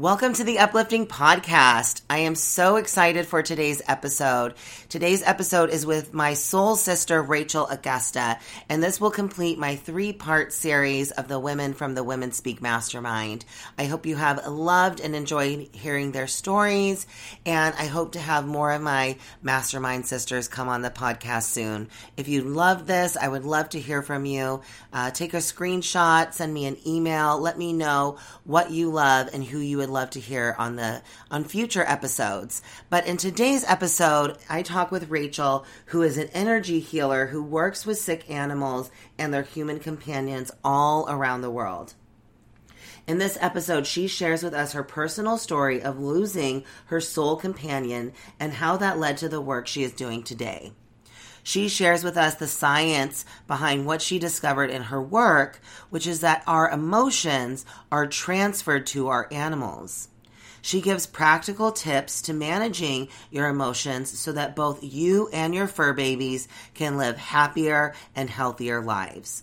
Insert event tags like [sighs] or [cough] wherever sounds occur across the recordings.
Welcome to the Uplifting Podcast. I am so excited for today's episode. Today's episode is with my soul sister, Rachel Augusta, and this will complete my three part series of the Women from the Women Speak Mastermind. I hope you have loved and enjoyed hearing their stories, and I hope to have more of my mastermind sisters come on the podcast soon. If you love this, I would love to hear from you. Uh, take a screenshot, send me an email, let me know what you love and who you would would love to hear on the on future episodes. But in today's episode, I talk with Rachel, who is an energy healer who works with sick animals and their human companions all around the world. In this episode, she shares with us her personal story of losing her soul companion and how that led to the work she is doing today. She shares with us the science behind what she discovered in her work, which is that our emotions are transferred to our animals. She gives practical tips to managing your emotions so that both you and your fur babies can live happier and healthier lives.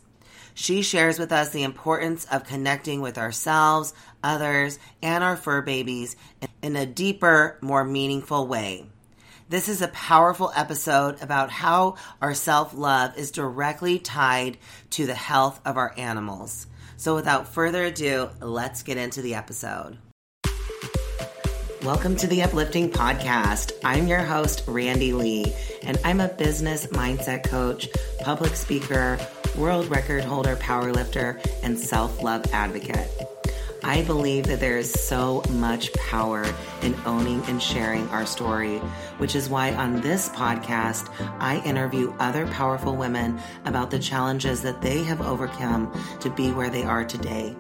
She shares with us the importance of connecting with ourselves, others, and our fur babies in a deeper, more meaningful way. This is a powerful episode about how our self love is directly tied to the health of our animals. So, without further ado, let's get into the episode. Welcome to the Uplifting Podcast. I'm your host, Randy Lee, and I'm a business mindset coach, public speaker, world record holder, powerlifter, and self love advocate. I believe that there is so much power in owning and sharing our story, which is why on this podcast, I interview other powerful women about the challenges that they have overcome to be where they are today.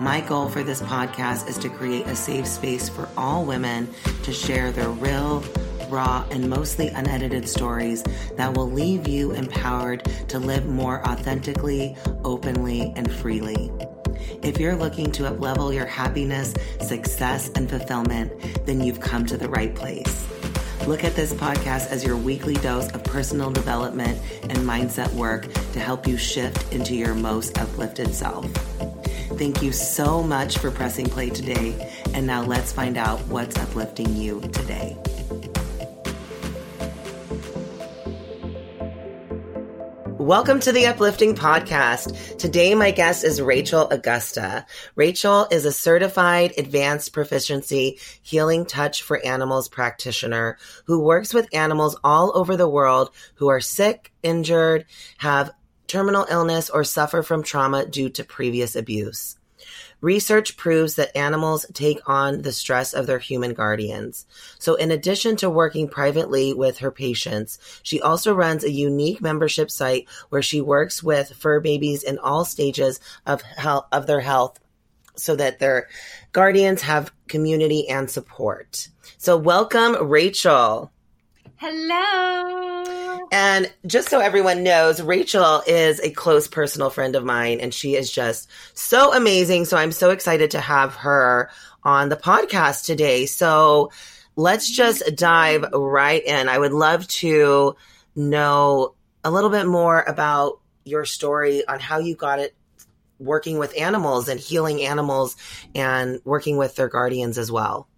My goal for this podcast is to create a safe space for all women to share their real, raw, and mostly unedited stories that will leave you empowered to live more authentically, openly, and freely. If you're looking to uplevel your happiness, success, and fulfillment, then you've come to the right place. Look at this podcast as your weekly dose of personal development and mindset work to help you shift into your most uplifted self. Thank you so much for pressing play today. And now let's find out what's uplifting you today. Welcome to the Uplifting Podcast. Today, my guest is Rachel Augusta. Rachel is a certified advanced proficiency healing touch for animals practitioner who works with animals all over the world who are sick, injured, have terminal illness, or suffer from trauma due to previous abuse. Research proves that animals take on the stress of their human guardians. So, in addition to working privately with her patients, she also runs a unique membership site where she works with fur babies in all stages of health, of their health so that their guardians have community and support. So, welcome, Rachel. Hello. And just so everyone knows, Rachel is a close personal friend of mine and she is just so amazing. So I'm so excited to have her on the podcast today. So let's just dive right in. I would love to know a little bit more about your story on how you got it working with animals and healing animals and working with their guardians as well.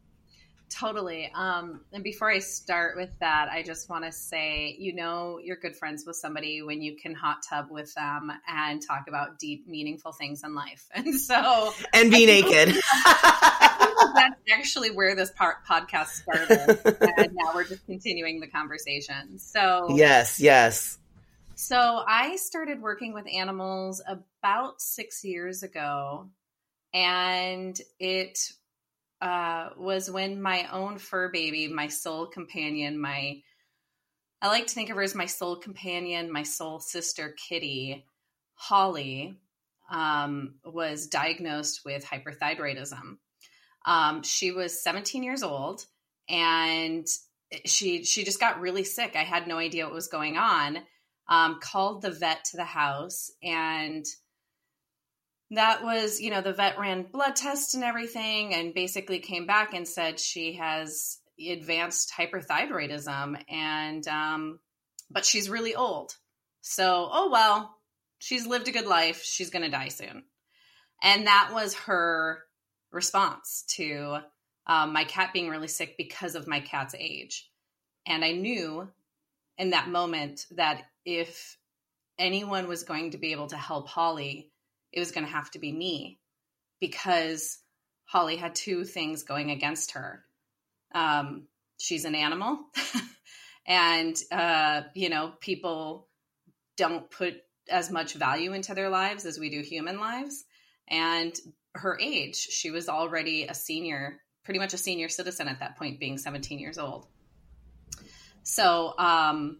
Totally. Um, and before I start with that, I just want to say, you know, you're good friends with somebody when you can hot tub with them and talk about deep, meaningful things in life. [laughs] And so, and be naked. [laughs] that's actually where this part podcast started. and now we're just continuing the conversation. So, yes, yes. So, I started working with animals about six years ago. And it uh, was when my own fur baby, my soul companion, my I like to think of her as my soul companion, my soul sister Kitty, Holly, um, was diagnosed with hyperthyroidism. Um, she was 17 years old and she she just got really sick. I had no idea what was going on. Um, called the vet to the house and that was, you know, the vet ran blood tests and everything and basically came back and said she has advanced hyperthyroidism and um but she's really old. So, oh well, she's lived a good life. She's going to die soon. And that was her response to um, my cat being really sick because of my cat's age. And I knew in that moment that if anyone was going to be able to help Holly, it was going to have to be me because Holly had two things going against her. Um, she's an animal, [laughs] and uh, you know people don't put as much value into their lives as we do human lives. And her age, she was already a senior, pretty much a senior citizen at that point, being 17 years old. So, um,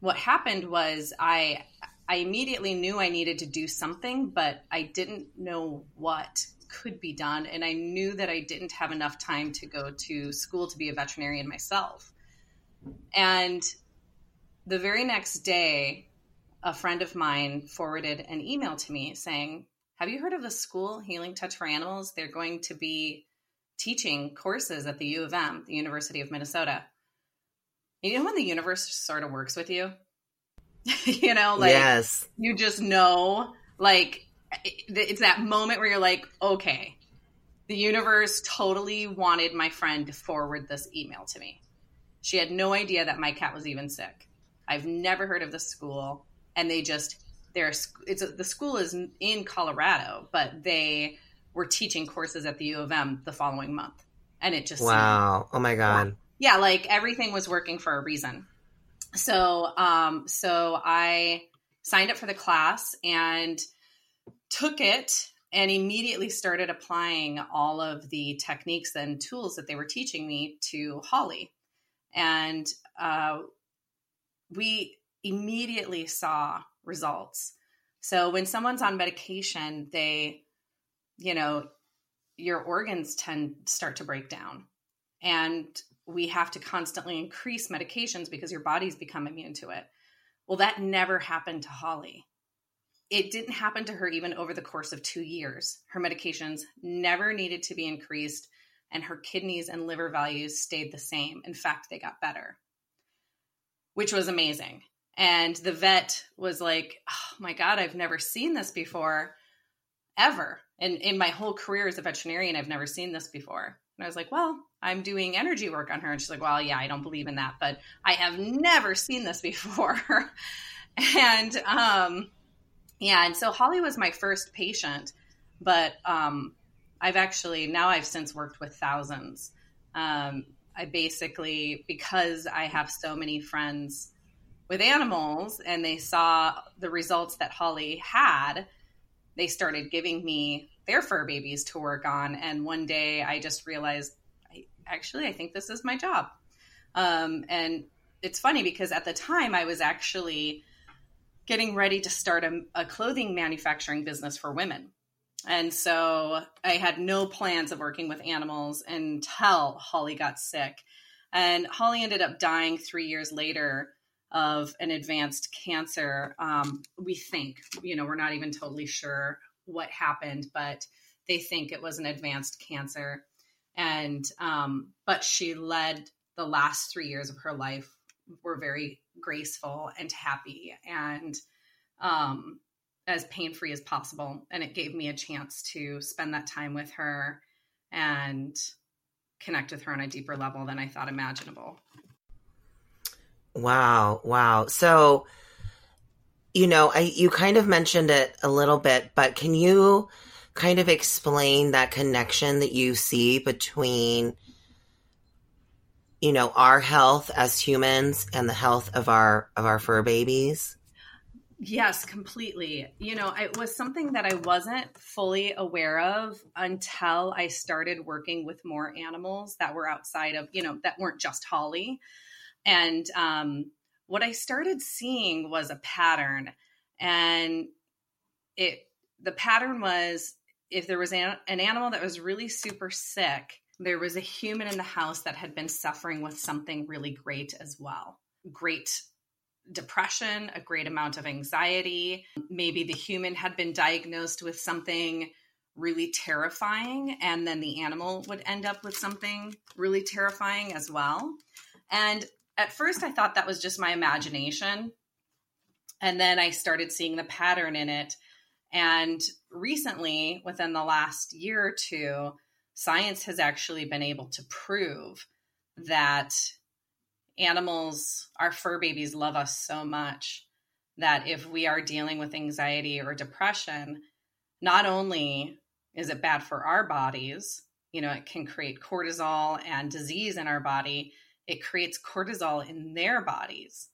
what happened was I I immediately knew I needed to do something, but I didn't know what could be done. And I knew that I didn't have enough time to go to school to be a veterinarian myself. And the very next day, a friend of mine forwarded an email to me saying, Have you heard of the school Healing Touch for Animals? They're going to be teaching courses at the U of M, the University of Minnesota. You know when the universe sort of works with you? [laughs] you know, like yes. you just know, like it's that moment where you're like, okay, the universe totally wanted my friend to forward this email to me. She had no idea that my cat was even sick. I've never heard of the school, and they just they're it's a, the school is in Colorado, but they were teaching courses at the U of M the following month, and it just wow, seemed, oh my god, yeah, like everything was working for a reason so um, so I signed up for the class and took it and immediately started applying all of the techniques and tools that they were teaching me to Holly. And uh, we immediately saw results. So when someone's on medication, they, you know, your organs tend start to break down. And we have to constantly increase medications because your body's become immune to it. Well, that never happened to Holly. It didn't happen to her even over the course of two years. Her medications never needed to be increased, and her kidneys and liver values stayed the same. In fact, they got better, which was amazing. And the vet was like, Oh my God, I've never seen this before, ever. And in my whole career as a veterinarian, I've never seen this before. And I was like, Well, I'm doing energy work on her. And she's like, well, yeah, I don't believe in that, but I have never seen this [laughs] before. and um, yeah, and so Holly was my first patient, but um, I've actually, now I've since worked with thousands. Um, I basically, because I have so many friends with animals and they saw the results that Holly had, they started giving me their fur babies to work on. And one day I just realized I, actually, I think this is my job. Um, and it's funny because at the time I was actually getting ready to start a, a clothing manufacturing business for women. And so I had no plans of working with animals until Holly got sick. And Holly ended up dying three years later of an advanced cancer. Um, we think, you know, we're not even totally sure what happened, but they think it was an advanced cancer and um, but she led the last three years of her life were very graceful and happy and um, as pain free as possible. And it gave me a chance to spend that time with her and connect with her on a deeper level than I thought imaginable. Wow, wow. So, you know, I you kind of mentioned it a little bit, but can you kind of explain that connection that you see between you know our health as humans and the health of our of our fur babies? Yes completely. You know it was something that i wasn't fully aware of until i started working with more animals that were outside of you know that weren't just holly. And um, what i started seeing was a pattern and it the pattern was if there was an, an animal that was really super sick, there was a human in the house that had been suffering with something really great as well. Great depression, a great amount of anxiety. Maybe the human had been diagnosed with something really terrifying, and then the animal would end up with something really terrifying as well. And at first, I thought that was just my imagination. And then I started seeing the pattern in it and recently, within the last year or two, science has actually been able to prove that animals, our fur babies, love us so much that if we are dealing with anxiety or depression, not only is it bad for our bodies, you know, it can create cortisol and disease in our body, it creates cortisol in their bodies.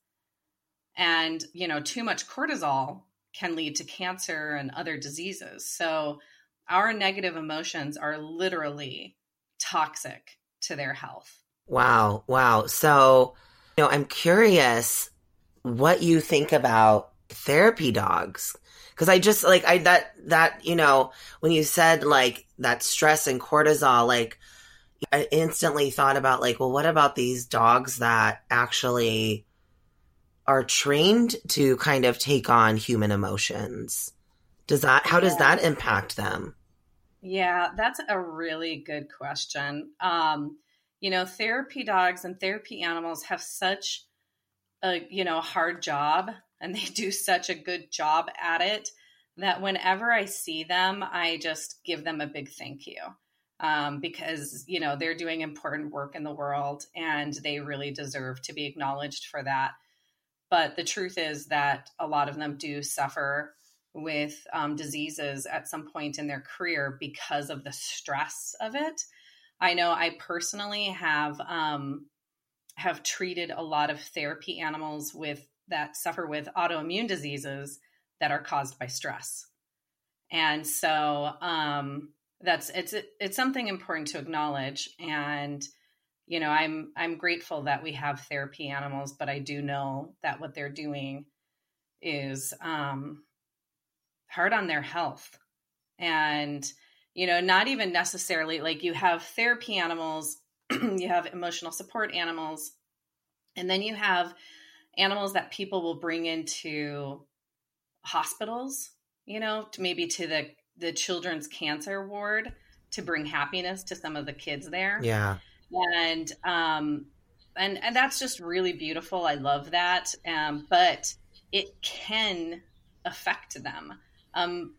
And, you know, too much cortisol can lead to cancer and other diseases. So, our negative emotions are literally toxic to their health. Wow. Wow. So, you know, I'm curious what you think about therapy dogs. Cause I just like, I, that, that, you know, when you said like that stress and cortisol, like I instantly thought about like, well, what about these dogs that actually are trained to kind of take on human emotions? Does that, how does that impact them? Yeah, that's a really good question. Um, you know, therapy dogs and therapy animals have such a, you know, hard job and they do such a good job at it that whenever I see them, I just give them a big thank you. Um, because you know they're doing important work in the world and they really deserve to be acknowledged for that but the truth is that a lot of them do suffer with um, diseases at some point in their career because of the stress of it. I know I personally have um, have treated a lot of therapy animals with that suffer with autoimmune diseases that are caused by stress, and so um, that's it's it's something important to acknowledge. And you know, I'm I'm grateful that we have therapy animals, but I do know that what they're doing is um, hard on their health. And, you know, not even necessarily like you have therapy animals, [clears throat] you have emotional support animals, and then you have animals that people will bring into hospitals, you know, to maybe to the the children's cancer ward to bring happiness to some of the kids there. Yeah. And um and and that's just really beautiful. I love that. Um but it can affect them um,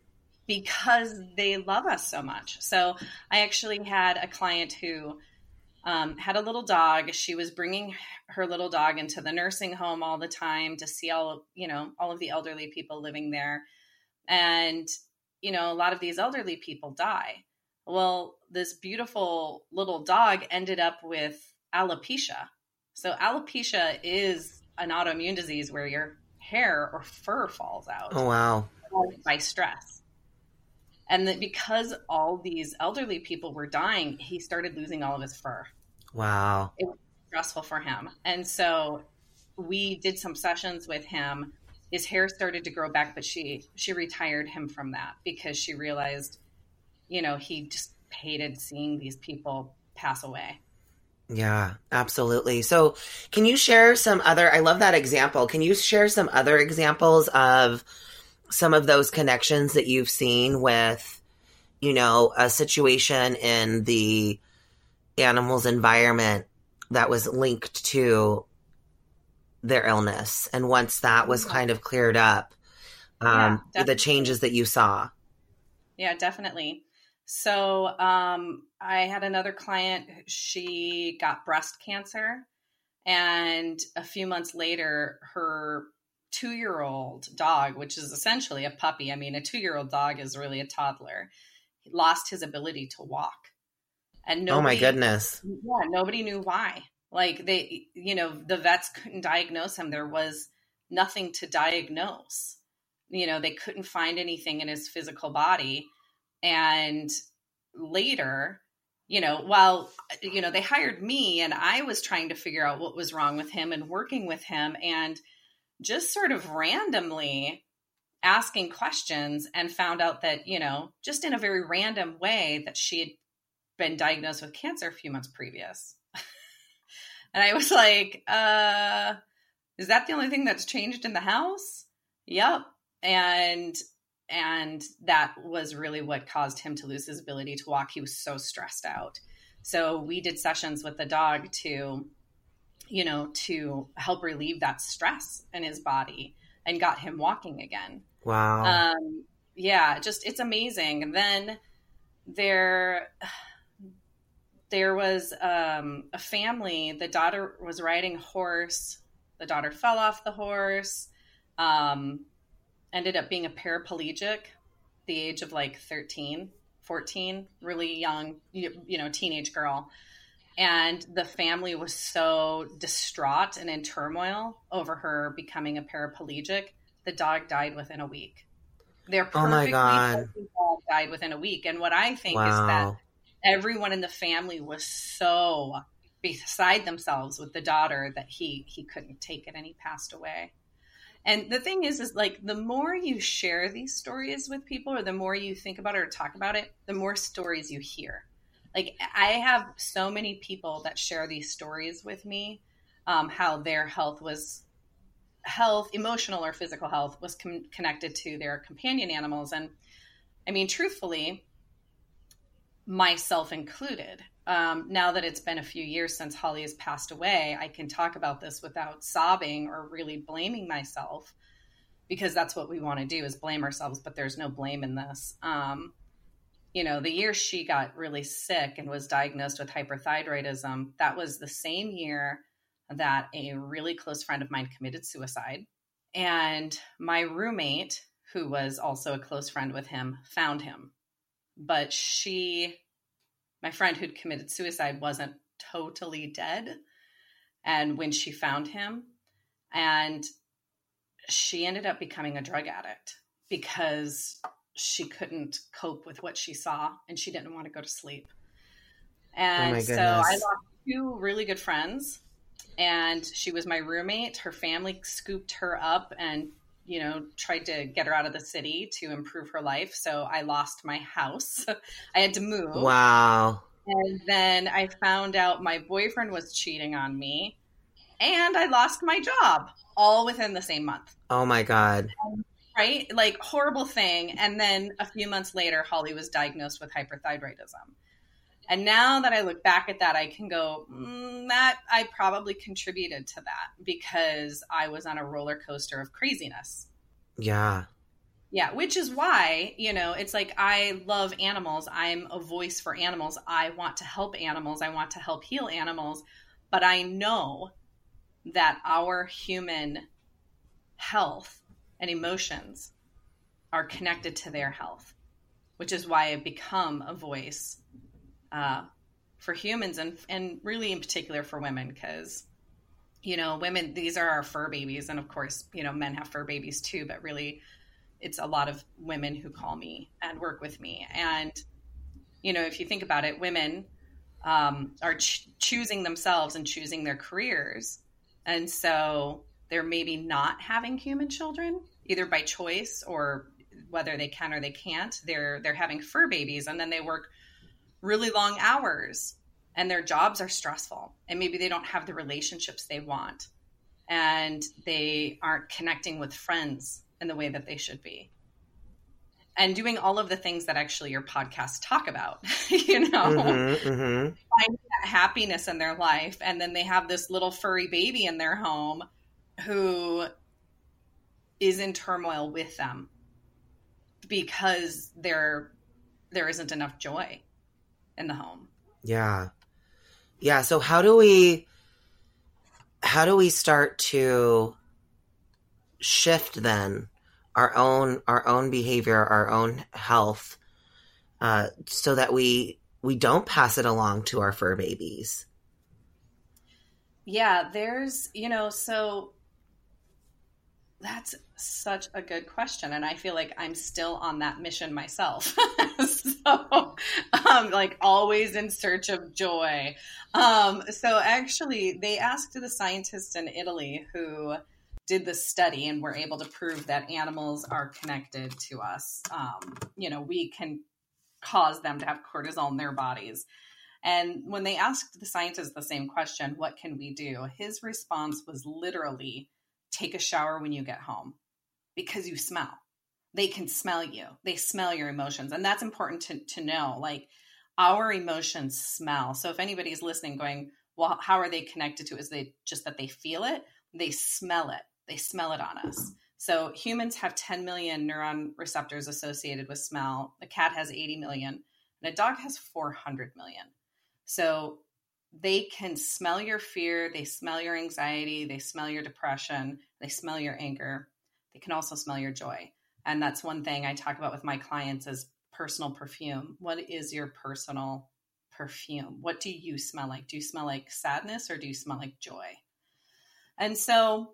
because they love us so much. So I actually had a client who um, had a little dog. She was bringing her little dog into the nursing home all the time to see all you know all of the elderly people living there, and you know a lot of these elderly people die. Well, this beautiful little dog ended up with alopecia. So alopecia is an autoimmune disease where your hair or fur falls out. Oh wow by stress. And that because all these elderly people were dying, he started losing all of his fur. Wow. It was stressful for him. And so we did some sessions with him. His hair started to grow back, but she she retired him from that because she realized, you know, he just hated seeing these people pass away. Yeah, absolutely. So, can you share some other I love that example. Can you share some other examples of some of those connections that you've seen with, you know, a situation in the animal's environment that was linked to their illness. And once that was kind of cleared up, um, yeah, the changes that you saw. Yeah, definitely. So um, I had another client, she got breast cancer. And a few months later, her two year old dog, which is essentially a puppy. I mean, a two year old dog is really a toddler. He lost his ability to walk. And nobody, oh my goodness. Yeah, nobody knew why. Like they, you know, the vets couldn't diagnose him. There was nothing to diagnose. You know, they couldn't find anything in his physical body. And later, you know, while, you know, they hired me and I was trying to figure out what was wrong with him and working with him. And just sort of randomly asking questions and found out that, you know, just in a very random way that she had been diagnosed with cancer a few months previous. And I was [laughs] like, uh, is that the only thing that's changed in the house? Yep. And and that was really what caused him to lose his ability to walk. He was so stressed out. So we did sessions with the dog to you know, to help relieve that stress in his body and got him walking again. Wow. Um, yeah, just it's amazing. And then there, there was um, a family. The daughter was riding a horse. The daughter fell off the horse. Um, ended up being a paraplegic, the age of like 13, 14, really young, you, you know, teenage girl. And the family was so distraught and in turmoil over her becoming a paraplegic. The dog died within a week. Their Oh my God. dog died within a week. And what I think is Wow. that everyone in the family was so beside themselves with the daughter that he he couldn't take it and he passed away. And the thing is, is like the more you share these stories with people, or the more you think about it or talk about it, the more stories you hear. Like I have so many people that share these stories with me, um, how their health was health, emotional or physical health, was con- connected to their companion animals. And I mean, truthfully, myself included. Um, now that it's been a few years since Holly has passed away, I can talk about this without sobbing or really blaming myself because that's what we want to do is blame ourselves, but there's no blame in this. Um, you know, the year she got really sick and was diagnosed with hyperthyroidism, that was the same year that a really close friend of mine committed suicide. And my roommate, who was also a close friend with him, found him. But she, my friend who'd committed suicide, wasn't totally dead. And when she found him, and she ended up becoming a drug addict because she couldn't cope with what she saw and she didn't want to go to sleep. Oh and my so. I lost two really good friends and she was my roommate. Her family scooped her up and you know tried to get her out of the city to improve her life. So I lost my house. [laughs] I had to move. Wow. And then I found out my boyfriend was cheating on me and I lost my job all within the same month. Oh my God. Right? Like horrible thing. And then a few months later, Holly was diagnosed with hyperthyroidism. And now that I look back at that, I can go, mm, that I probably contributed to that because I was on a roller coaster of craziness. Yeah. Yeah, which is why, you know, it's like I love animals. I'm a voice for animals. I want to help animals. I want to help heal animals. But I know that our human health and emotions are connected to their health, which is why I've become a voice uh, for humans and, and really in particular for women because you know women these are our fur babies. And of course you know men have fur babies too but really it's a lot of women who call me and work with me. And you know if you think about it women um, are ch- choosing themselves and choosing their careers. And so they're maybe not having human children either by choice or whether they can or they can't. They're they're having fur babies and then they work really long hours and their jobs are stressful and maybe they don't have the relationships they want and they aren't connecting with friends in the way that they should be. And doing all of the things that actually your podcasts talk about [laughs] you know? Hmm hmm finding that happiness in their life and then they have this little furry baby in their home who is in turmoil with them because there there isn't enough joy in the home Yeah. Yeah. So how do we how do we start to shift then our own our own behavior, our own health, uh, so that we we don't pass it along to our fur babies? Yeah, there's, you know, so that's such a good question. And I feel like I'm still on that mission myself. [laughs] so, um, like, always in search of joy. Um, so, actually, they asked the scientists in Italy who did the study and were able to prove that animals are connected to us. Um, you know, we can cause them to have cortisol in their bodies. And when they asked the scientist the same question, what can we do? His response was literally take a shower when you get home because you smell. They can smell you, they smell your emotions. And that's important to, to know. Like our emotions smell. So if anybody's listening, going, well, how are they connected to it? Is they just that they feel it? They smell it. They smell it on us. So humans have 10 million neuron receptors associated with smell. A cat has 80 million, and a dog has 400 million. So they can smell your fear, they smell your anxiety, they smell your depression, they smell your anger. They can also smell your joy. And that's one thing I talk about with my clients is personal perfume. What is your personal perfume? What do you smell like? Do you smell like sadness or do you smell like joy? And so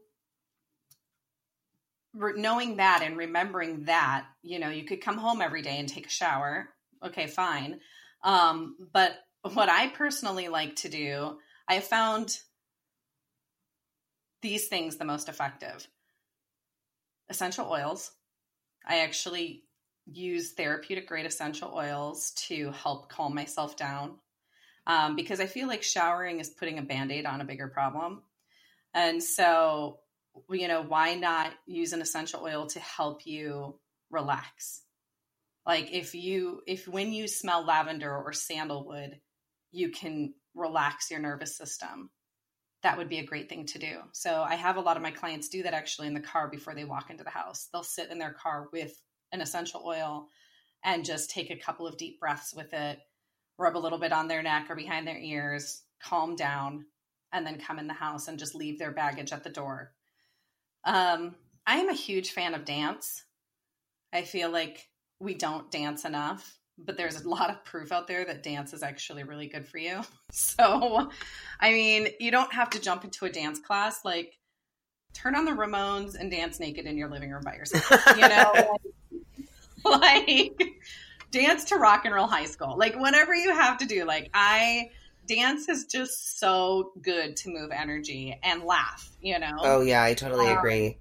knowing that and remembering that, you know, you could come home every day and take a shower. Okay, fine. Um, but what I personally like to do, I found these things the most effective. Essential oils. I actually use therapeutic grade essential oils to help calm myself down um, because I feel like showering is putting a band aid on a bigger problem. And so, you know, why not use an essential oil to help you relax? Like if you, if when you smell lavender or sandalwood, you can relax your nervous system that would be a great thing to do. So I have a lot of my clients do that actually in the car before they walk into the house. They'll sit in their car with an essential oil and just take a couple of deep breaths with it, rub a little bit on their neck or behind their ears, calm down, and then come in the house and just leave their baggage at the door. Um, I am a huge fan of dance. I feel like we don't dance enough but there's a lot of proof out there that dance is actually really good for you. [laughs] So, I mean, you don't have to jump into a dance class. Like, turn on the Ramones and dance naked in your living room by yourself. You know, like, [laughs] [laughs] like dance to rock and roll high school. Like, whatever you have to do. Like, I dance is just so good to move energy and laugh. You know. Oh yeah, I totally um, agree.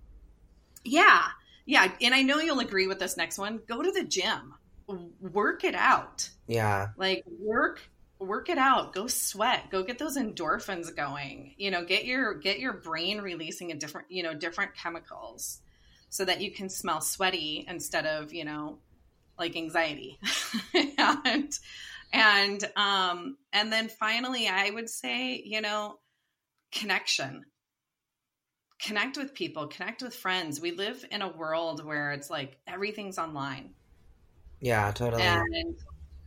Yeah, yeah, and I know you'll agree with this next one. Go to the gym work it out. Yeah. Like work work it out. Go sweat. Go get those endorphins going. You know, get your get your brain releasing a different, you know, different chemicals so that you can smell sweaty instead of, you know, like anxiety. [laughs] and and um and then finally I would say, you know, connection connect with people, connect with friends. We live in a world where it's like everything's online. Yeah, totally. And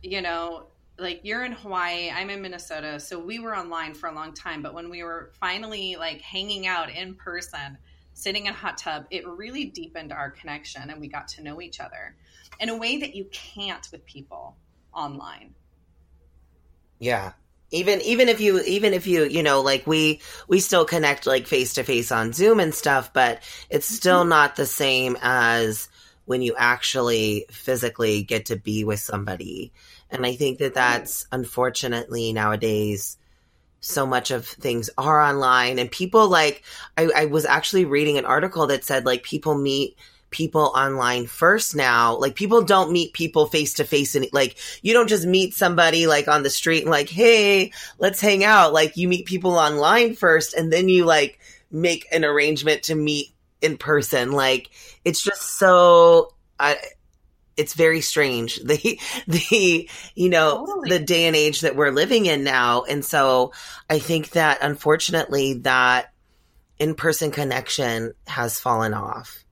you know, like you're in Hawaii, I'm in Minnesota, so we were online for a long time, but when we were finally like hanging out in person, sitting in a hot tub, it really deepened our connection and we got to know each other in a way that you can't with people online. Yeah. Even even if you even if you, you know, like we we still connect like face to face on Zoom and stuff, but it's still mm-hmm. not the same as when you actually physically get to be with somebody. And I think that that's unfortunately nowadays so much of things are online and people like I, I was actually reading an article that said like people meet people online first now. Like people don't meet people face to face and like you don't just meet somebody like on the street and like, hey, let's hang out. Like you meet people online first and then you like make an arrangement to meet in person. Like it's just so I it's very strange. [laughs] The the you know totally. the day and age that we're living in now. And so i think that unfortunately that in-person connection has fallen off.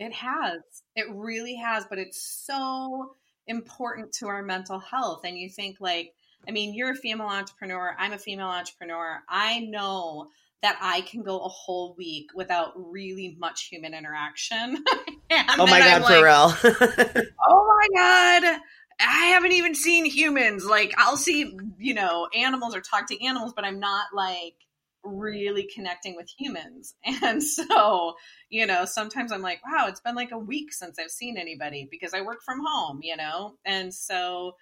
It has. It really has but it's so important to our mental health. And you think like i mean you're a female entrepreneur. I'm a female entrepreneur. I know that I can go a whole week without really much human interaction. [laughs] oh my god, like, for [laughs] oh my god. I haven't even seen humans. Like I'll see, you know, animals or talk to animals, but I'm not like really connecting with humans. [laughs] And so, you know, sometimes I'm like, wow, it's been like a week since I've seen anybody because I work from home, you know? And so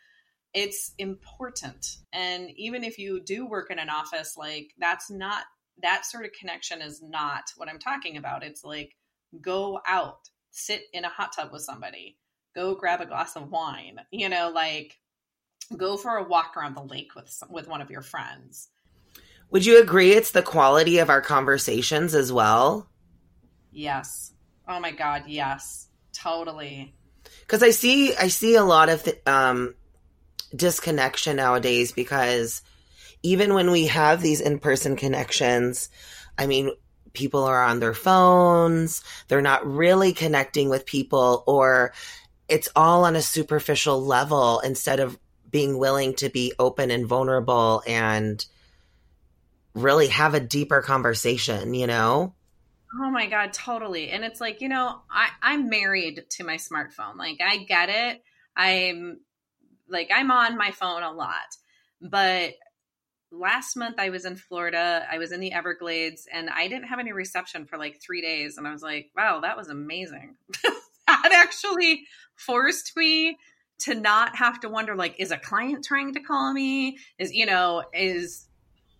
it's important. And even if you do work in an office, like that's not that sort of connection is not what I'm talking about. It's like go out, sit in a hot tub with somebody, go grab a glass of wine, you know, like go for a walk around the lake with with one of your friends. Would you agree it's the quality of our conversations as well? Yes. Oh my god, yes. Totally. Cuz I see I see a lot of um disconnection nowadays because even when we have these in person connections, I mean, people are on their phones, they're not really connecting with people, or it's all on a superficial level instead of being willing to be open and vulnerable and really have a deeper conversation, you know? Oh my god, totally. And it's like, you know, I I'm married to my smartphone. Like I get it. I'm like I'm on my phone a lot. But last month I was in Florida. I was in the Everglades and I didn't have any reception for like 3 days and I was like, wow, that was amazing. [laughs] that actually forced me to not have to wonder like is a client trying to call me? Is you know, is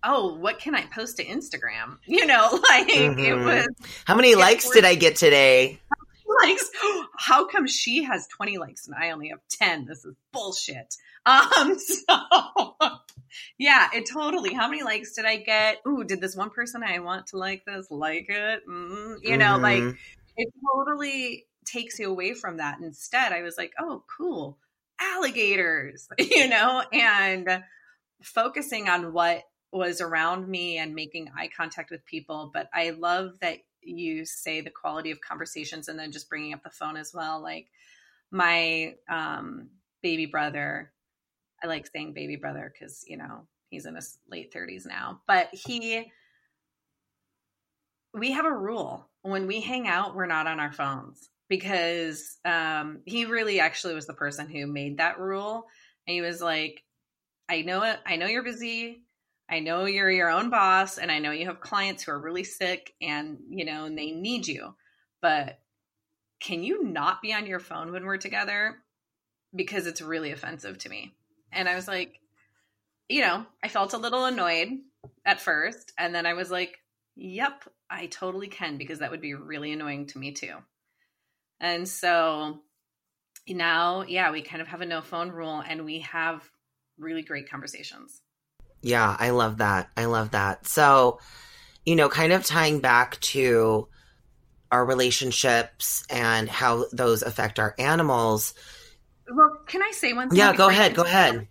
oh, what can I post to Instagram? You know, [laughs] like mm-hmm. it was. How many likes did I get today? [laughs] Likes. How come she has 20 likes and I only have 10? This is bullshit. Um, [laughs] so yeah, it totally. How many likes did I get? Ooh, did this one person I want to like this like it? Mm, you know, mm-hmm. like it totally takes you away from that. Instead, I was like, oh, cool, alligators, [laughs] you know, and focusing on what was around me and making eye contact with people. But I love that you say the quality of conversations and then just bringing up the phone as well. Like my um, baby brother, I like saying baby brother because, you know, he's in his late 30s now, but he, we have a rule when we hang out, we're not on our phones because um, he really actually was the person who made that rule. And he was like, I know it. I know you're busy. I know you're your own boss and I know you have clients who are really sick and, you know, and they need you. But can you not be on your phone when we're together? Because it's really offensive to me. And I was like, you know, I felt a little annoyed at first. And then I was like, yep, I totally can because that would be really annoying to me too. And so now, yeah, we kind of have a no phone rule and we have really great conversations. Yeah, I love that. I love that. So, you know, kind of tying back to our relationships and how those affect our animals. Well, can I say one thing? Yeah, go ahead. Go ahead.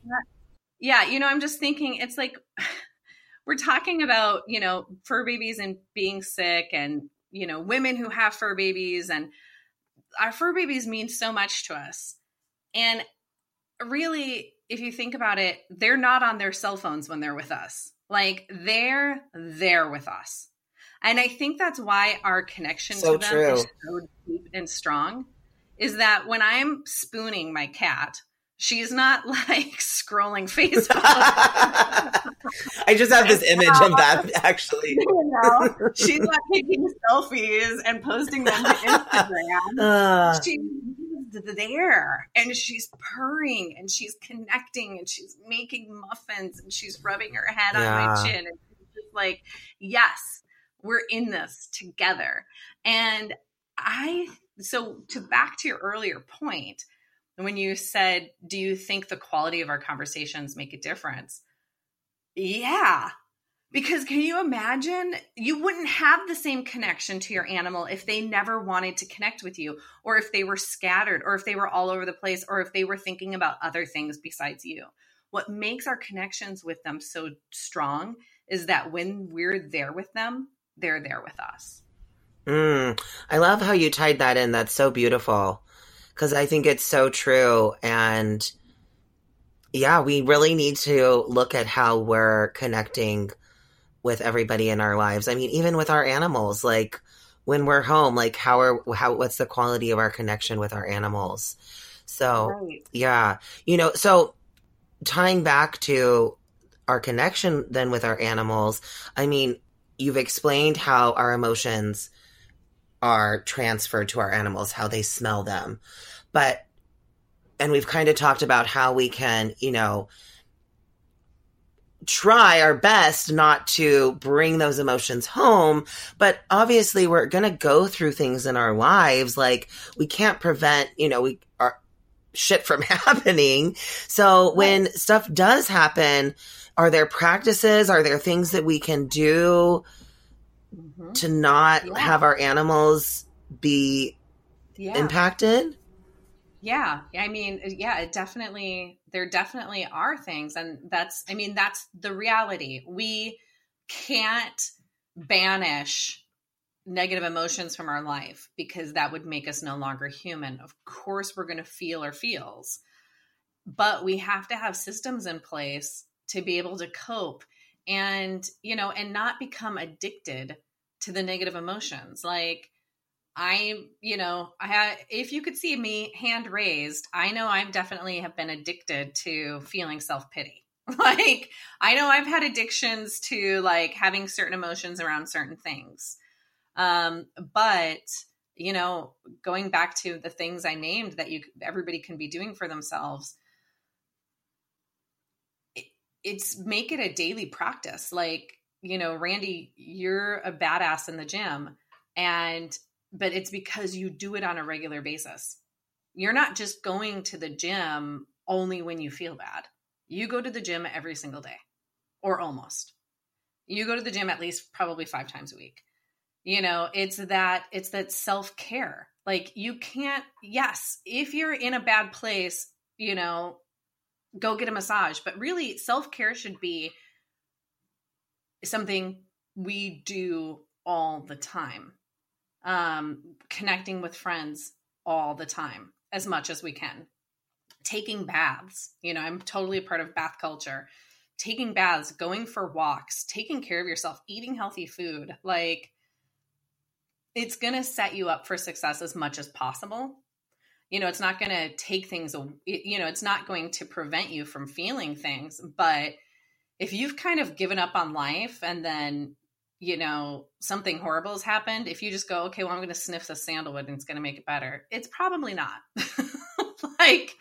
Yeah, you know, I'm just thinking it's like [sighs] we're talking about, you know, fur babies and being sick and, you know, women who have fur babies and our fur babies mean so much to us. And really, if you think about it, they're not on their cell phones when they're with us. Like they're there with us. And I think that's why our connection so to them true. is so deep and strong. Is that when I'm spooning my cat, she's not [laughs] like scrolling Facebook. [laughs] I just have this image of that actually. [laughs] You know, she's not taking selfies and posting them to Instagram. Uh, she's there and she's purring and she's connecting and she's making muffins and she's rubbing her head yeah. on my chin and she's like, yes, we're in this together. And I, so to back to your earlier point, when you said, do you think the quality of our conversations make a difference? Yeah, because can you imagine? You wouldn't have the same connection to your animal if they never wanted to connect with you, or if they were scattered, or if they were all over the place, or if they were thinking about other things besides you. What makes our connections with them so strong is that when we're there with them, they're there with us. Mm, I love how you tied that in. That's so beautiful because I think it's so true. And yeah, we really need to look at how we're connecting with everybody in our lives. I mean, even with our animals, like when we're home, like how are how what's the quality of our connection with our animals? So, right. yeah. You know, so tying back to our connection then with our animals, I mean, you've explained how our emotions are transferred to our animals, how they smell them. But and we've kind of talked about how we can, you know, try our best not to bring those emotions home. But obviously, we're going to go through things in our lives. Like, we can't prevent, you know, we are shit from [laughs] happening. So when stuff does happen, are there practices? Are there things that we can do mm-hmm. to not yeah. have our animals be yeah. impacted? Yeah. I mean, uh, yeah, it definitely, there definitely are things. And that's, I mean, that's the reality. We can't banish negative emotions from our life because that would make us no longer human. Of course, we're going to feel our feels. but we have to have systems in place to be able to cope and, you know, and not become addicted to the negative emotions. Like, I, you know, I if you could see me hand raised, I know I've definitely have been addicted to feeling self pity. [laughs] like, I know I've had addictions to like having certain emotions around certain things. Um, but you know, going back to the things I named that you everybody can be doing for themselves, it, it's make it a daily practice. Like, you know, Randy, you're a badass in the gym, and but it's because you do it on a regular basis. You're not just going to the gym only when you feel bad. You go to the gym every single day, or almost. You go to the gym at least probably five times a week you know it's that it's that self-care like you can't yes if you're in a bad place you know go get a massage but really self-care should be something we do all the time um connecting with friends all the time as much as we can taking baths you know i'm totally a part of bath culture taking baths going for walks taking care of yourself eating healthy food like it's going to set you up for success as much as possible. You know, it's not going to take things, you know, it's not going to prevent you from feeling things. But if you've kind of given up on life and then, you know, something horrible has happened, if you just go, okay, well, I'm going to sniff the sandalwood and it's going to make it better, it's probably not. [laughs] like,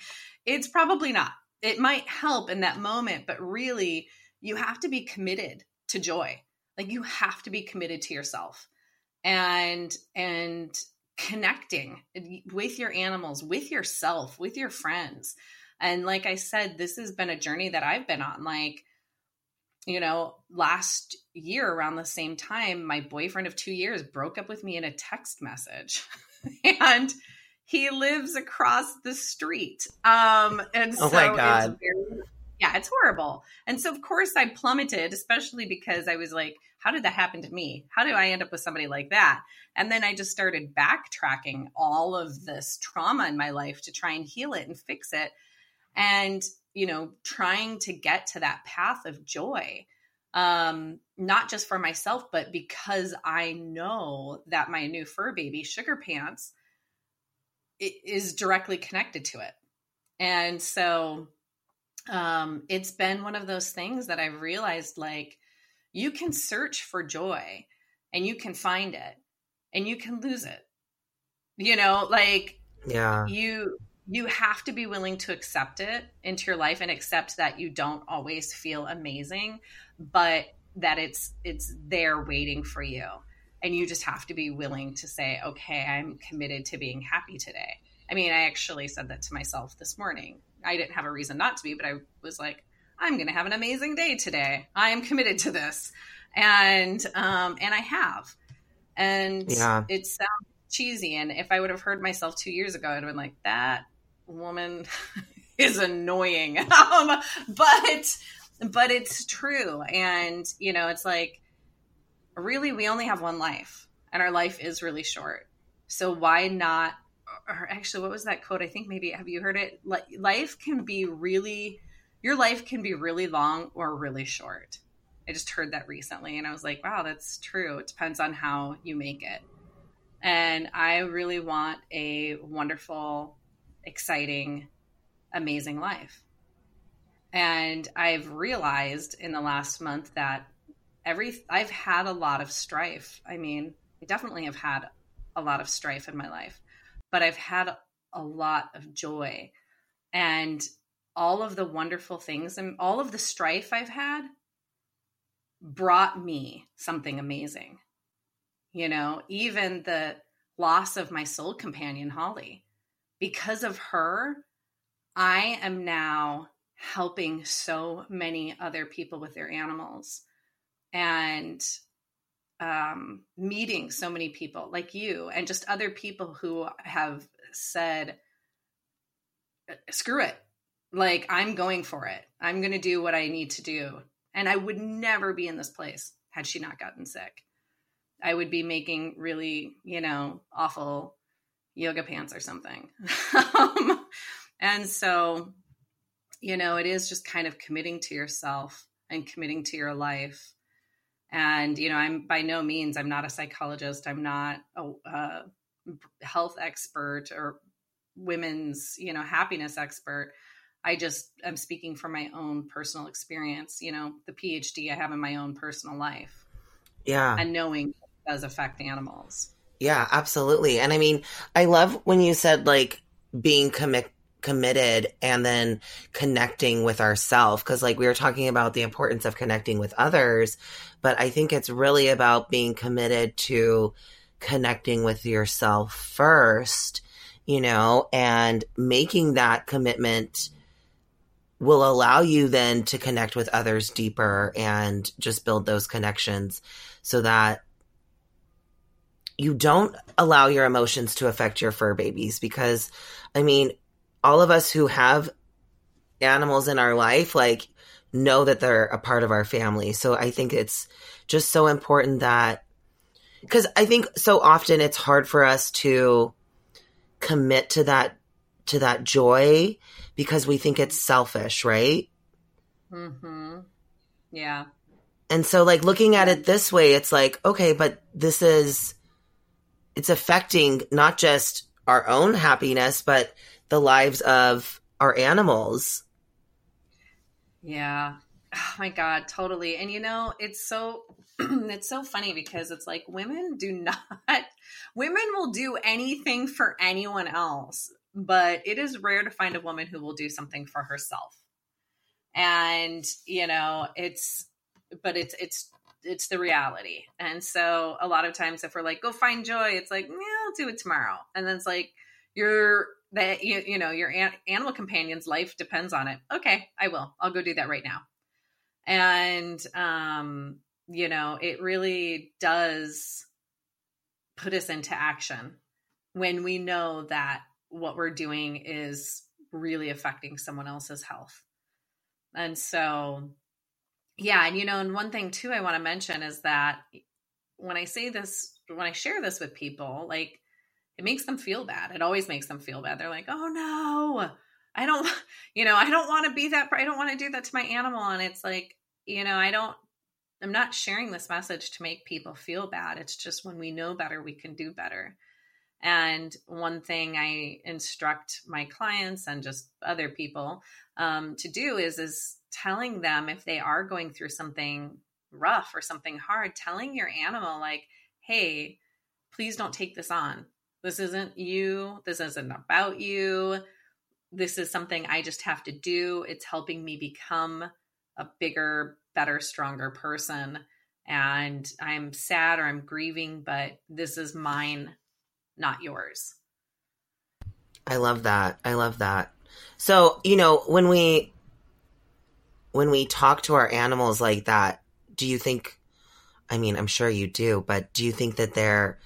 it's probably not. It might help in that moment, but really, you have to be committed to joy. Like, you have to be committed to yourself and and connecting with your animals with yourself with your friends and like i said this has been a journey that i've been on like you know last year around the same time my boyfriend of 2 years broke up with me in a text message [laughs] and he lives across the street um and oh so my god very, yeah it's horrible and so of course i plummeted especially because i was like how did that happen to me? How do I end up with somebody like that? And then I just started backtracking all of this trauma in my life to try and heal it and fix it. And, you know, trying to get to that path of joy. Um, not just for myself, but because I know that my new fur baby, Sugar Pants, is directly connected to it. And so um, it's been one of those things that I've realized like, you can search for joy and you can find it and you can lose it you know like yeah you you have to be willing to accept it into your life and accept that you don't always feel amazing but that it's it's there waiting for you and you just have to be willing to say okay i'm committed to being happy today i mean i actually said that to myself this morning i didn't have a reason not to be but i was like I'm going to have an amazing day today. I am committed to this. And um and I have. And yeah. it sounds cheesy and if I would have heard myself 2 years ago I'd have been like that woman [laughs] is annoying. [laughs] um but but it's true and you know it's like really we only have one life and our life is really short. So why not or actually what was that quote? I think maybe have you heard it? Life can be really your life can be really long or really short. I just heard that recently and I was like, wow, that's true. It depends on how you make it. And I really want a wonderful, exciting, amazing life. And I've realized in the last month that every I've had a lot of strife. I mean, I definitely have had a lot of strife in my life, but I've had a lot of joy. And all of the wonderful things and all of the strife I've had brought me something amazing. You know, even the loss of my soul companion, Holly, because of her, I am now helping so many other people with their animals and um, meeting so many people like you and just other people who have said, screw it like, I'm going for it. I'm going to do what I need to do. And I would never be in this place had she not gotten sick. I would be making really, you know, awful yoga pants or something. um, [laughs] and so you know, it is just kind of committing to yourself and committing to your life. And, you know, I'm by no means, I'm not a psychologist. I'm not a, a health expert or women's, you know, happiness expert. I just am speaking from my own personal experience, you know, the PhD I have in my own personal life. Yeah. And knowing it does affect animals. Yeah, absolutely. And I mean, I love when you said like being commit committed and then connecting with ourself because like we were talking about the importance of connecting with others but i think it's really about being committed to connecting with yourself first you know and making that commitment will allow you then to connect with others deeper and just build those connections so that you don't allow your emotions to affect your fur babies because I mean, all of us who have animals in our life like know that they're a part of our family. So I think it's just so important that because I think so often it's hard for us to commit to that to that joy because we think it's selfish, right? Mhm. Yeah. And so like looking at it this way, it's like, okay, but this is it's affecting not just our own happiness, but the lives of our animals. Yeah. Oh my god, totally. And you know, it's so [clears throat] it's so funny because it's like women do [laughs] not women will do anything for anyone else, but it is rare to find a woman who will do something for herself. And, you know, it's but it's it's it's the reality. And so a lot of times if we're like, go find joy, it's like, yeah, I'll do it tomorrow. And then it's like, you're that you, you know, your an- animal companion's life depends on it. Okay, I will. I'll go do that right now. And, um, you know, it really does put us into action when we know that what we're doing is really affecting someone else's health. And so yeah, and you know, and one thing too I want to mention is that when I say this, when I share this with people, like it makes them feel bad. It always makes them feel bad. They're like, "Oh no, I don't, [laughs] you know, I don't want to be that. I don't want to do that to my animal." And it's like, you know, I don't. I'm not sharing this message to make people feel bad. It's just when we know better, we can do better. And one thing I instruct my clients and just other people um, to do is is telling them if they are going through something rough or something hard, telling your animal like, "Hey, please don't take this on. This isn't you. This isn't about you. This is something I just have to do. It's helping me become a bigger, better, stronger person." And I'm sad or I'm grieving, but this is mine not yours. I love that. I love that. So, you know, when we when we talk to our animals like that, do you think I mean, I'm sure you do, but do you think that they're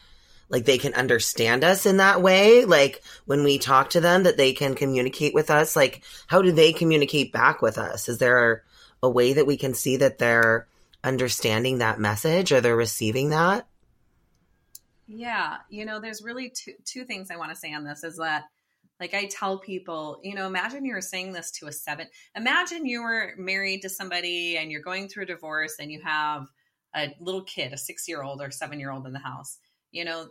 like they can understand us in that way? Like when we talk to them that they can communicate with us? Like how do they communicate back with us? Is there a way that we can see that they're understanding that message or they're receiving that? Yeah, you know, there's really two two things I want to say on this is that like I tell people, you know, imagine you were saying this to a seven. Imagine you were married to somebody and you're going through a divorce and you have a little kid, a six year old or seven year old in the house. You know,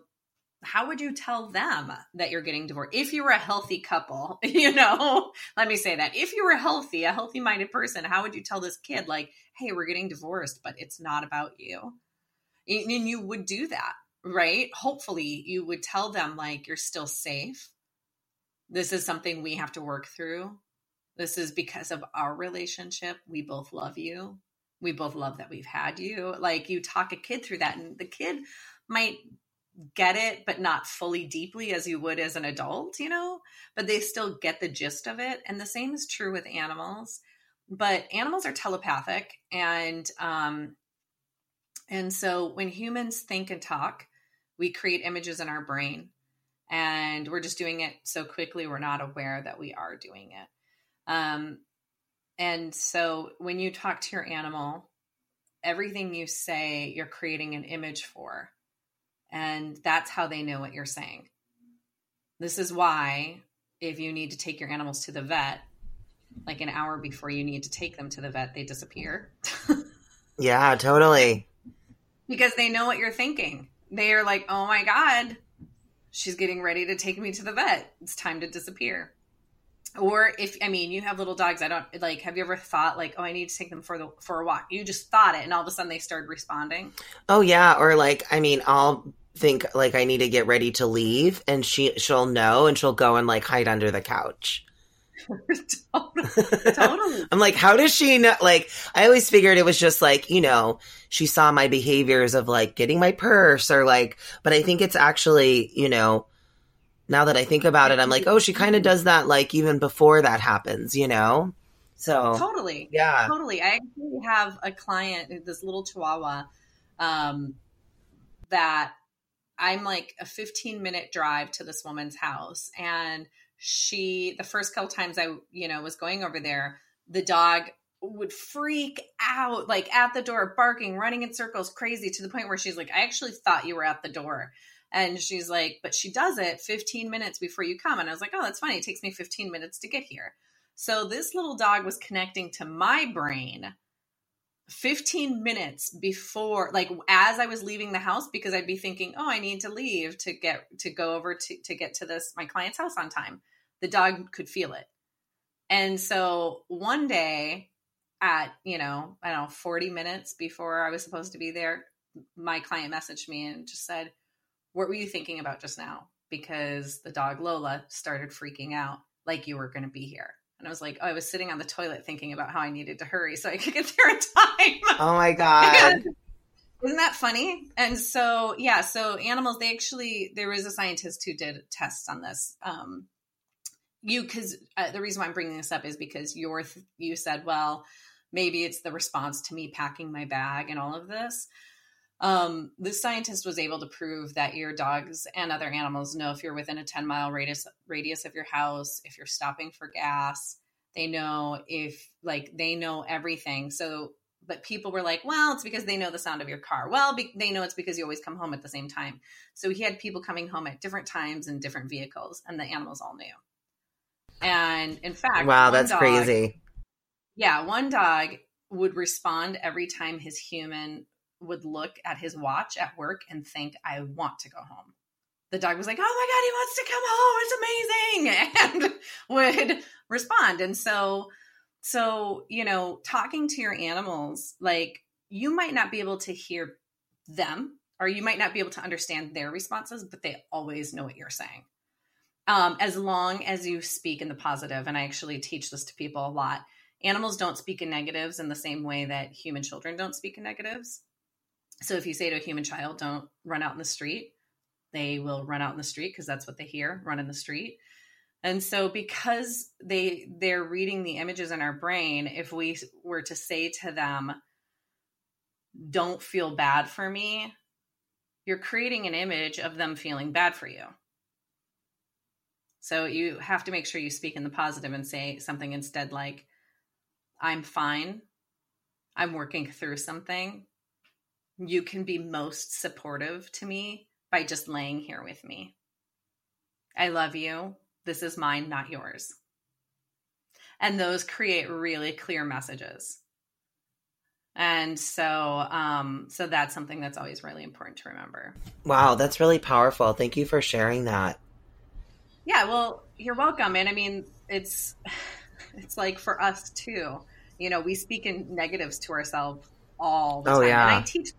how would you tell them that you're getting divorced? If you were a healthy couple, [laughs] you know, let me say that. If you were healthy, a healthy minded person, how would you tell this kid, like, hey, we're getting divorced, but it's not about you? And you would do that right? Hopefully, you would tell them, like, you're still safe. This is something we have to work through. This is because of our relationship. We both love you. We both love that we've had you. Like, you talk a kid through that, and the kid might get it, but not fully deeply as you would as an adult, you know, but they still get the gist of it. And the same is true with animals. But animals are telepathic, and um, and so when humans think and talk, we create images in our brain and we're just doing it so quickly we're not aware that we are doing it. Um, and so when you talk to your animal, everything you say, you're creating an image for. And that's how they know what you're saying. This is why, if you need to take your animals to the vet, like an hour before you need to take them to the vet, they disappear. [laughs] yeah, totally. Because they know what you're thinking. They are like, oh my God, she's getting ready to take me to the vet. It's time to disappear. Or if I mean you have little dogs, I don't like have you ever thought like, oh I need to take them for the for a walk. You just thought it and all of a sudden they started responding. Oh yeah. Or like I mean I'll think like I need to get ready to leave and she she'll know and she'll go and like hide under the couch. [laughs] totally. totally. [laughs] I'm like, how does she know? Like, I always figured it was just like, you know, she saw my behaviors of like getting my purse or like, but I think it's actually, you know, now that I think about it, I'm like, oh, she kind of does that like even before that happens, you know? So totally. Yeah. Totally. I actually have a client, this little chihuahua, um, that I'm like a 15 minute drive to this woman's house. And she, the first couple times I, you know, was going over there, the dog would freak out, like at the door, barking, running in circles, crazy to the point where she's like, I actually thought you were at the door. And she's like, but she does it 15 minutes before you come. And I was like, oh, that's funny. It takes me 15 minutes to get here. So this little dog was connecting to my brain 15 minutes before like as i was leaving the house because i'd be thinking oh i need to leave to get to go over to to get to this my client's house on time. The dog could feel it. And so one day at you know i don't know 40 minutes before i was supposed to be there my client messaged me and just said what were you thinking about just now? Because the dog lola started freaking out like you were going to be here and I was like, oh, I was sitting on the toilet thinking about how I needed to hurry so I could get there in [laughs] time. Oh my [laughs] God. Isn't that funny? And so, yeah, so animals, they actually, there was a scientist who did tests on this. Um, you, because uh, the reason why I'm bringing this up is because your, you said, well, maybe it's the response to me packing my bag and all of this. Um, the scientist was able to prove that your dogs and other animals know if you're within a 10 mile radius radius of your house, if you're stopping for gas. They know if like they know everything. So, but people were like, well, it's because they know the sound of your car. Well, be- they know it's because you always come home at the same time. So he had people coming home at different times in different vehicles, and the animals all knew. And in fact, wow, that's dog, crazy. Yeah, one dog would respond every time his human would look at his watch at work and think, I want to go home. The dog was like, Oh my God, he wants to come home. It's amazing. [laughs] And would respond. And so, so, you know, talking to your animals, like you might not be able to hear them or you might not be able to understand their responses, but they always know what you're saying. Um, as long as you speak in the positive, and I actually teach this to people a lot. Animals don't speak in negatives in the same way that human children don't speak in negatives. So if you say to a human child, don't run out in the street, they will run out in the street because that's what they hear, run in the street. And so because they they're reading the images in our brain, if we were to say to them, don't feel bad for me, you're creating an image of them feeling bad for you. So you have to make sure you speak in the positive and say something instead like, I'm fine. I'm working through something you can be most supportive to me by just laying here with me. I love you. This is mine, not yours. And those create really clear messages. And so um so that's something that's always really important to remember. Wow, that's really powerful. Thank you for sharing that. Yeah, well, you're welcome. And I mean, it's [sighs] it's like for us too. You know, we speak in negatives to ourselves all the oh, time. Yeah. And I teach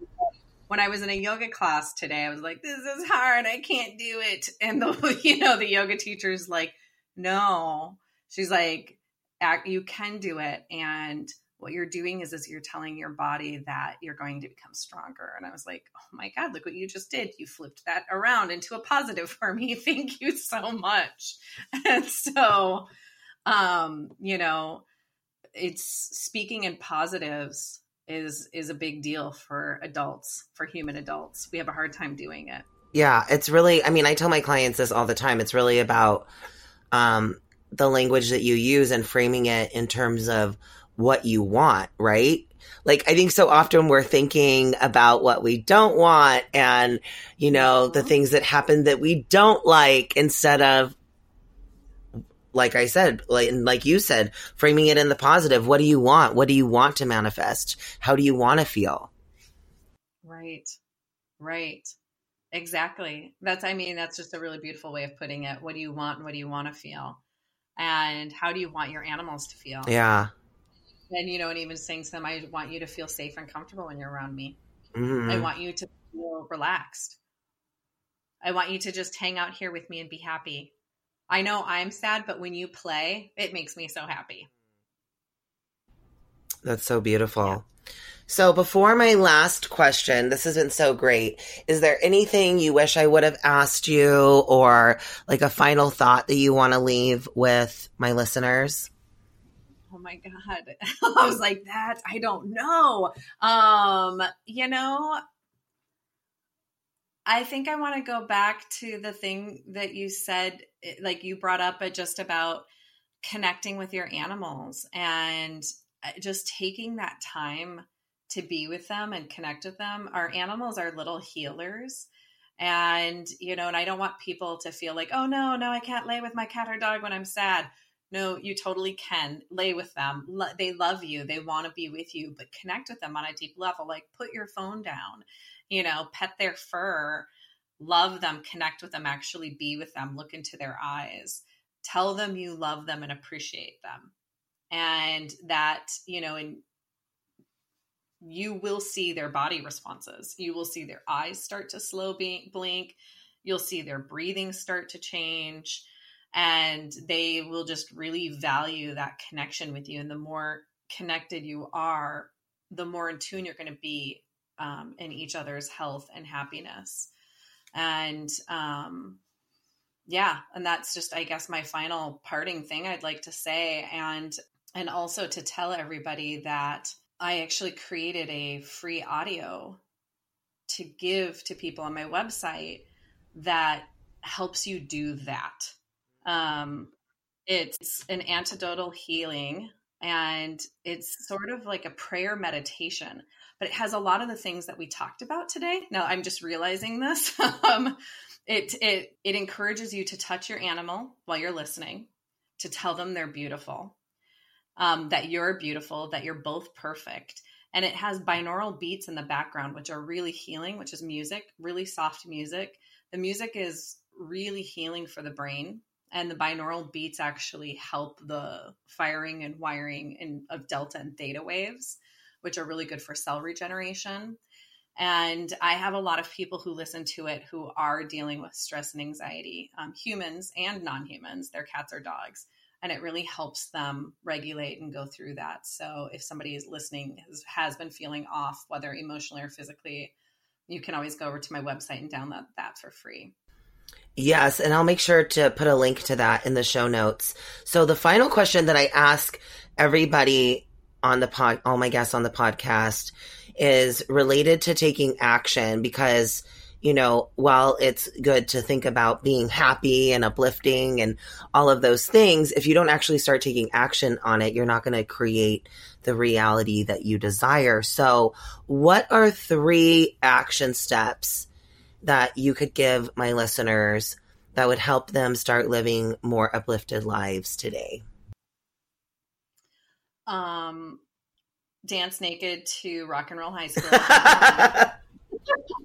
when I was in a yoga class today, I was like, this is hard. I can't do it. And the, [laughs] you know, the yoga teacher's like, no, she's like, you can do it. And what you're doing is, is you're telling your body that you're going to become stronger. And I was like, oh my God, look what you just did. You flipped that around into a positive for me. [laughs] Thank you so much. And so, um, you know, it's speaking in positives is is a big deal for adults, for human adults. We have a hard time doing it. Yeah, it's really I mean, I tell my clients this all the time. It's really about um the language that you use and framing it in terms of what you want, right? Like I think so often we're thinking about what we don't want and you know, the mm-hmm. things that happen that we don't like instead of like I said, like, like you said, framing it in the positive. What do you want? What do you want to manifest? How do you want to feel? Right. Right. Exactly. That's, I mean, that's just a really beautiful way of putting it. What do you want? What do you want to feel? And how do you want your animals to feel? Yeah. And, you know, and even saying to them, I want you to feel safe and comfortable when you're around me. Mm-hmm. I want you to feel relaxed. I want you to just hang out here with me and be happy. I know I'm sad, but when you play, it makes me so happy. That's so beautiful. Yeah. So, before my last question, this has been so great. Is there anything you wish I would have asked you or like a final thought that you want to leave with my listeners? Oh my God. [laughs] I was like, that, I don't know. Um, you know, I think I want to go back to the thing that you said, like you brought up, just about connecting with your animals and uh, just taking that time to be with them and connect with them. Our animals are little healers. And, you know, and I don't want people to feel like, oh, no, no, I can't lay with my cat or dog when I'm sad. No, you totally can lay with them. They love you. They want to be with you, but connect with them on a deep level. Like put your phone down, you know, pet their fur, love them, connect with them, actually be with them, look into their eyes, tell them you love them and appreciate them. And that, you know, and you will see their body responses. You will see their eyes start to slow blink. You'll see their breathing start to change. And they will just really value that connection with you. And the more connected you are, the more in tune you're going to be um, in each other's health and happiness. And um, yeah, and that's just, I guess, my final parting thing I'd like to say. And and also to tell everybody that I actually created a free audio to give to people on my website that helps you do that. Um, it's an antidotal healing and it's sort of like a prayer meditation, but it has a lot of the things that we talked about today. Now I'm just realizing this. [laughs] um, it, it, it encourages you to touch your animal while you're listening, to tell them they're beautiful, um, that you're beautiful, that you're both perfect. And it has binaural beats in the background, which are really healing, which is music, really soft music. The music is really healing for the brain. And the binaural beats actually help the firing and wiring in, of delta and theta waves, which are really good for cell regeneration. And I have a lot of people who listen to it who are dealing with stress and anxiety, um, humans and non humans, their cats or dogs and it really helps them regulate and go through that. So if somebody is listening has, has been feeling off, whether emotionally or physically, you can always go over to my website and download that for free. Yes, and I'll make sure to put a link to that in the show notes. So the final question that I ask everybody on the pod, all my guests on the podcast, is related to taking action because you know, while it's good to think about being happy and uplifting and all of those things, if you don't actually start taking action on it, you're not going to create the reality that you desire. So, what are three action steps that you could give my listeners that would help them start living more uplifted lives today? Um, dance naked to rock and roll high school.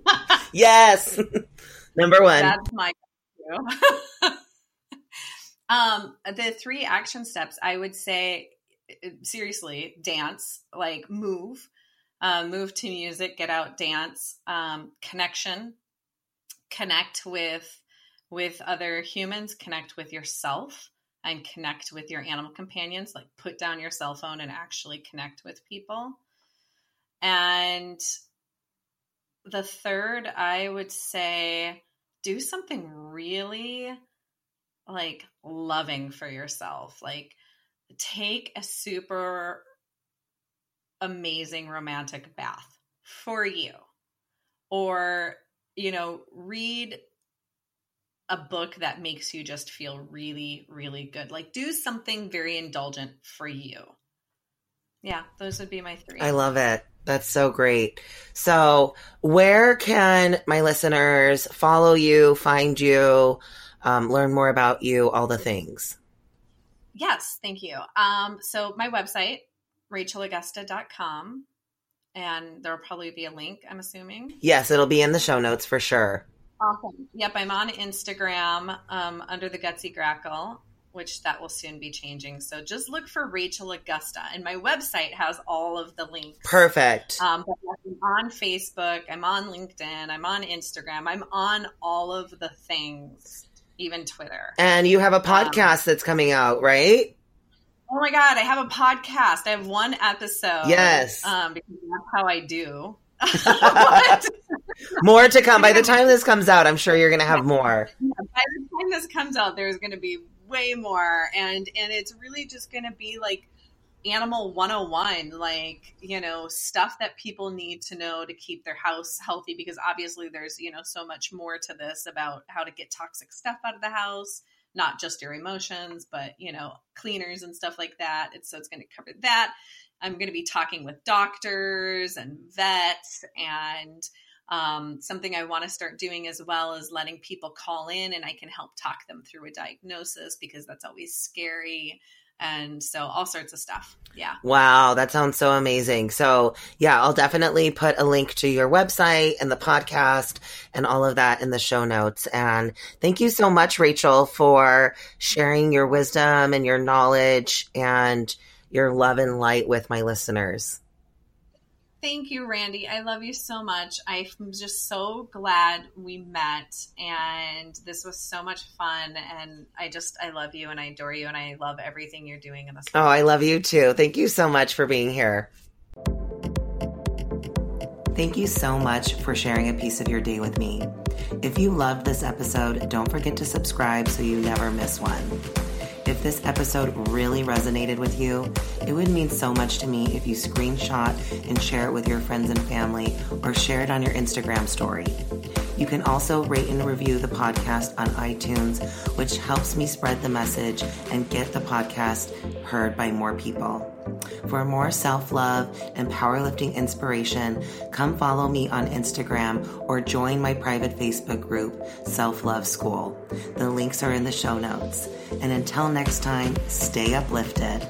[laughs] yes. [laughs] Number one. That's my [laughs] um the three action steps I would say seriously, dance, like move. Uh, move to music, get out, dance, um, connection, connect with with other humans, connect with yourself, and connect with your animal companions. Like put down your cell phone and actually connect with people. And the third, I would say do something really like loving for yourself. Like take a super amazing romantic bath for you. Or, you know, read a book that makes you just feel really, really good. Like do something very indulgent for you. Yeah, those would be my three. I love it. That's so great. So, where can my listeners follow you, find you, um, learn more about you, all the things? Yes, thank you. Um, so my website, rachelaugusta.com, and there'll probably be a link, I'm assuming. Yes, it'll be in the show notes for sure. Awesome. Yep, I'm on Instagram um, under the Gutsy Grackle, which that will soon be changing. So just look for Rachel Augusta, and my website has all of the links. Perfect. Um, I'm on Facebook, I'm on LinkedIn, I'm on Instagram, I'm on all of the things, even Twitter. And you have a podcast um, that's coming out, right? Oh my god, I have a podcast. I have one episode. Yes. Um, because that's how I do. [laughs] [laughs] more to come. By the time this comes out, I'm sure you're going to have more. By the time this comes out, there's going to be way more, and and it's really just going to be like animal 101 like you know stuff that people need to know to keep their house healthy because obviously there's you know so much more to this about how to get toxic stuff out of the house not just your emotions but you know cleaners and stuff like that it's so it's going to cover that i'm going to be talking with doctors and vets and um, something I want to start doing as well is letting people call in and I can help talk them through a diagnosis because that's always scary. And so all sorts of stuff. Yeah. Wow. That sounds so amazing. So yeah, I'll definitely put a link to your website and the podcast and all of that in the show notes. And thank you so much, Rachel, for sharing your wisdom and your knowledge and your love and light with my listeners. Thank you, Randy. I love you so much. I'm just so glad we met, and this was so much fun. And I just, I love you, and I adore you, and I love everything you're doing in this. Oh, I love you too. Thank you so much for being here. Thank you so much for sharing a piece of your day with me. If you loved this episode, don't forget to subscribe so you never miss one. If this episode really resonated with you, it would mean so much to me if you screenshot and share it with your friends and family or share it on your Instagram story. You can also rate and review the podcast on iTunes, which helps me spread the message and get the podcast heard by more people. For more self love and powerlifting inspiration, come follow me on Instagram or join my private Facebook group, Self Love School. The links are in the show notes. And until next time, stay uplifted.